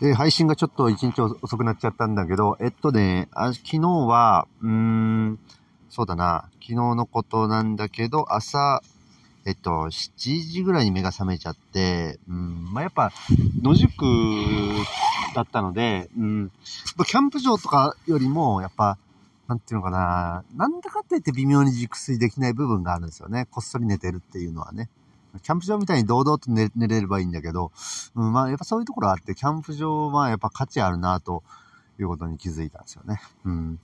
で、配信がちょっと一日遅くなっちゃったんだけど、えっとね、あ昨日は、うーん、そうだな、昨日のことなんだけど、朝、えっと、7時ぐらいに目が覚めちゃって、うん、まあ、やっぱ、野宿だったので、うん、キャンプ場とかよりも、やっぱ、なんていうのかな、なんだかって言って微妙に熟睡できない部分があるんですよね。こっそり寝てるっていうのはね。キャンプ場みたいに堂々と寝れればいいんだけど、うん、まあやっぱそういうところあって、キャンプ場はやっぱ価値あるなということに気づいたんですよね。うん。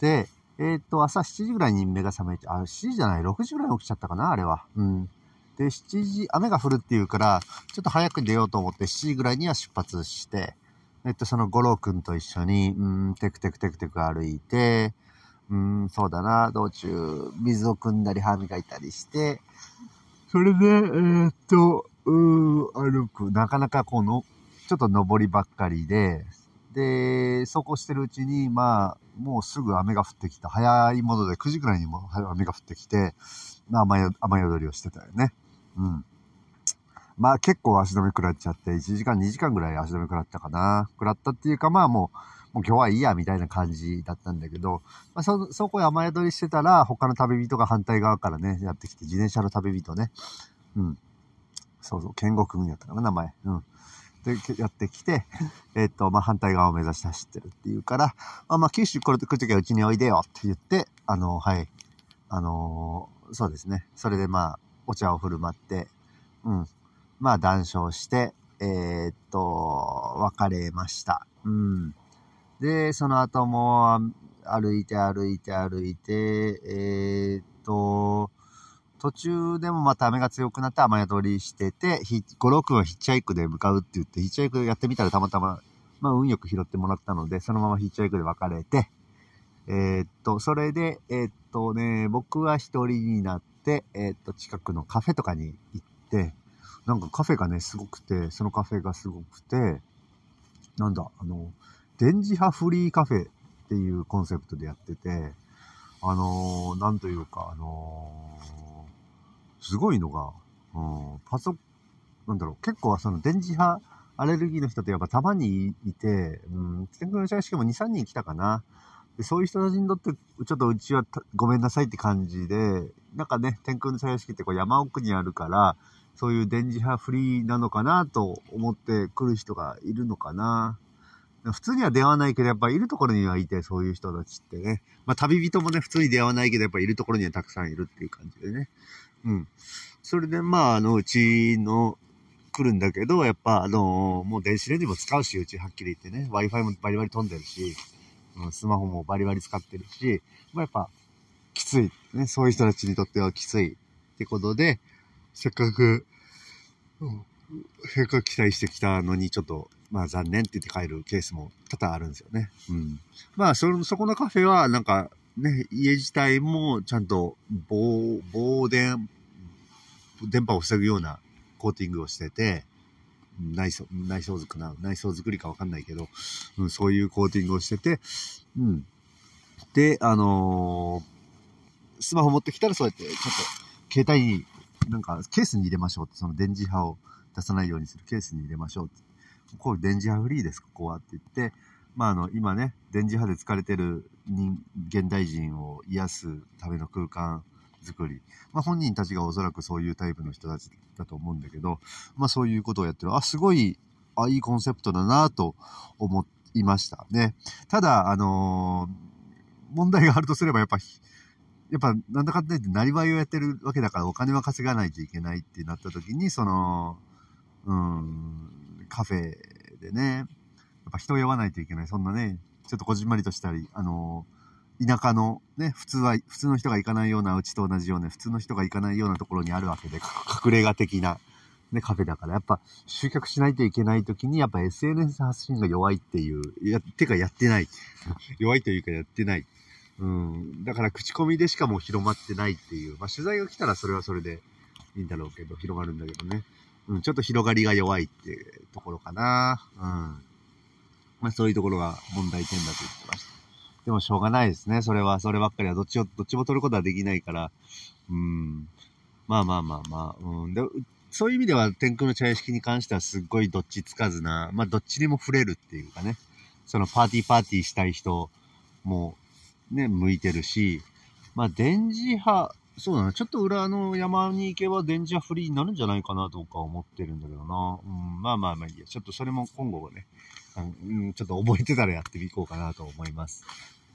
で、えー、っと、朝7時ぐらいに目が覚めて、あ、7時じゃない、6時ぐらいに起きちゃったかな、あれは。うん。で、7時、雨が降るっていうから、ちょっと早く出ようと思って7時ぐらいには出発して、えっと、その五郎くんと一緒に、うん、テクテクテクテク歩いて、うん、そうだな、道中、水を汲んだり歯磨いたりして、それで、えー、っと、う歩く。なかなかこの、ちょっと登りばっかりで、で、走行してるうちに、まあ、もうすぐ雨が降ってきた。早いもので9時くらいにも雨が降ってきて、まあ、雨雨宿りをしてたよね。うん。まあ結構足止め食らっちゃって、1時間2時間ぐらい足止め食らったかな。食らったっていうかまあもう、もう今日はいいや、みたいな感じだったんだけど、まあ、そ、そこへ雨宿りしてたら、他の旅人が反対側からね、やってきて、自転車の旅人ね。うん。そうそう、剣吾くんやったかな、名前。うん。で、やってきて、えっと、まあ、反対側を目指して走ってるっていうから、あまあ、九州来ると来るときはうちにおいでよって言って、あの、はい。あのー、そうですね。それでまあ、お茶を振る舞って、うん。まあ、談笑して、えー、っと、別れました。うん。で、その後も歩いて歩いて歩いて、えー、っと、途中でもまた雨が強くなって雨宿りしてて、五郎くんはヒッチハイクで向かうって言って、ヒッチハイクやってみたらたまたま、まあ運よく拾ってもらったので、そのままヒッチハイクで別れて、えー、っと、それで、えー、っとね、僕は一人になって、えー、っと、近くのカフェとかに行って、なんかカフェがね、すごくて、そのカフェがすごくて、なんだ、あの、電磁波フリーカフェっていうコンセプトでやってて、あのー、なんというか、あのー、すごいのが、うん、パソ、なんだろう、結構その電磁波アレルギーの人ってやっぱたまにいて、うん、天空の社しかも2、3人来たかな。でそういう人たちにとって、ちょっとうちはごめんなさいって感じで、なんかね、天空の茶屋敷ってこう山奥にあるから、そういう電磁波フリーなのかなと思って来る人がいるのかな。普通には出会わないけど、やっぱいるところにはいて、そういう人たちってね。まあ旅人もね、普通に出会わないけど、やっぱいるところにはたくさんいるっていう感じでね。うん。それで、まあ、あの、うちの、来るんだけど、やっぱ、あのもう電子レンジも使うし、うちはっきり言ってね。Wi-Fi もバリバリ飛んでるし、うん、スマホもバリバリ使ってるし、まあやっぱ、きつい。ね、そういう人たちにとってはきつい。ってことで、せっかく、うん、せっかく期待してきたのに、ちょっと、まあ残念って言って帰るケースも多々あるんですよね。うん。まあ、そ、そこのカフェは、なんか、ね、家自体もちゃんと防、防電、電波を防ぐようなコーティングをしてて、内装、内装作な、内装作りかわかんないけど、うん、そういうコーティングをしてて、うん。で、あのー、スマホ持ってきたらそうやって、ちょっと、携帯に、なんか、ケースに入れましょうって、その電磁波を出さないようにするケースに入れましょうって。こう電磁波フリーです、ここはって言って、まあ、あの、今ね、電磁波で疲れてる人、現代人を癒すための空間作り。まあ、本人たちがおそらくそういうタイプの人たちだと思うんだけど、まあ、そういうことをやってる。あ、すごい、あ、いいコンセプトだなと思いましたね。ただ、あのー、問題があるとすれば、やっぱ、やっぱ、なんだかんだ言って、なりわいをやってるわけだから、お金は稼がないといけないってなった時に、その、うん、カフェでね、やっぱ人を呼ばないといけない。そんなね、ちょっとこじんまりとしたり、あのー、田舎のね、普通は、普通の人が行かないような、うちと同じような、普通の人が行かないようなところにあるわけで、隠れ家的な、ね、カフェだから、やっぱ集客しないといけない時に、やっぱ SNS 発信が弱いっていう、や、てかやってない。弱いというかやってない。うん。だから口コミでしかもう広まってないっていう。まあ取材が来たらそれはそれでいいんだろうけど、広がるんだけどね。うん、ちょっと広がりが弱いってところかな。うん。まあそういうところが問題点だと言ってました。でもしょうがないですね。それは、そればっかりはどっちを、どっちも取ることはできないから。うん。まあまあまあまあ。うん。で、そういう意味では天空の茶屋敷に関してはすっごいどっちつかずな、まあどっちにも触れるっていうかね、そのパーティーパーティーしたい人もね、向いてるし、まあ電磁波、そうだな、ちょっと裏の山に行けば電磁波フリーになるんじゃないかなとか思ってるんだけどな。うん、まあまあまあいいや。ちょっとそれも今後はね、うん、ちょっと覚えてたらやってみこうかなと思います。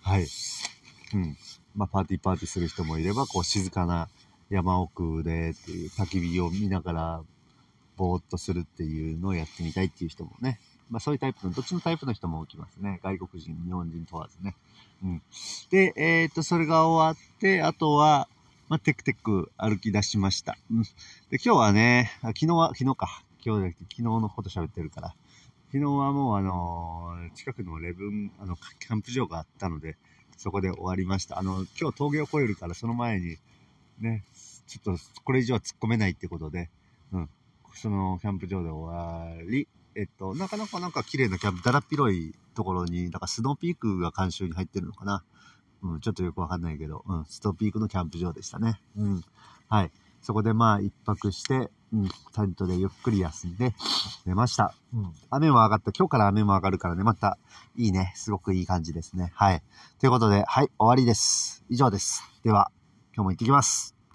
はい。うん。まあパーティーパーティーする人もいれば、こう静かな山奥でっていう焚き火を見ながらぼーっとするっていうのをやってみたいっていう人もね。まあそういうタイプの、どっちのタイプの人も起きますね。外国人、日本人問わずね。うん。で、えっ、と、それが終わって、あとは、まあ、テクテク歩き出しました。うん。で、今日はね、昨日は、昨日か。今日じゃなくて昨日のこと喋ってるから。昨日はもうあのー、近くのレブン、あの、キャンプ場があったので、そこで終わりました。あの、今日峠を越えるからその前に、ね、ちょっとこれ以上は突っ込めないってことで、うん、そのキャンプ場で終わり、えっと、なかなかなんか綺麗なキャンプ、だらっ広いところに、なんかスノーピークが監修に入ってるのかな。うん、ちょっとよくわかんないけど、うん、ストピークのキャンプ場でしたね。うん。はい。そこでまあ一泊して、うん、テントでゆっくり休んで寝ました。うん。雨も上がった。今日から雨も上がるからね、またいいね。すごくいい感じですね。はい。ということで、はい、終わりです。以上です。では、今日も行ってきます。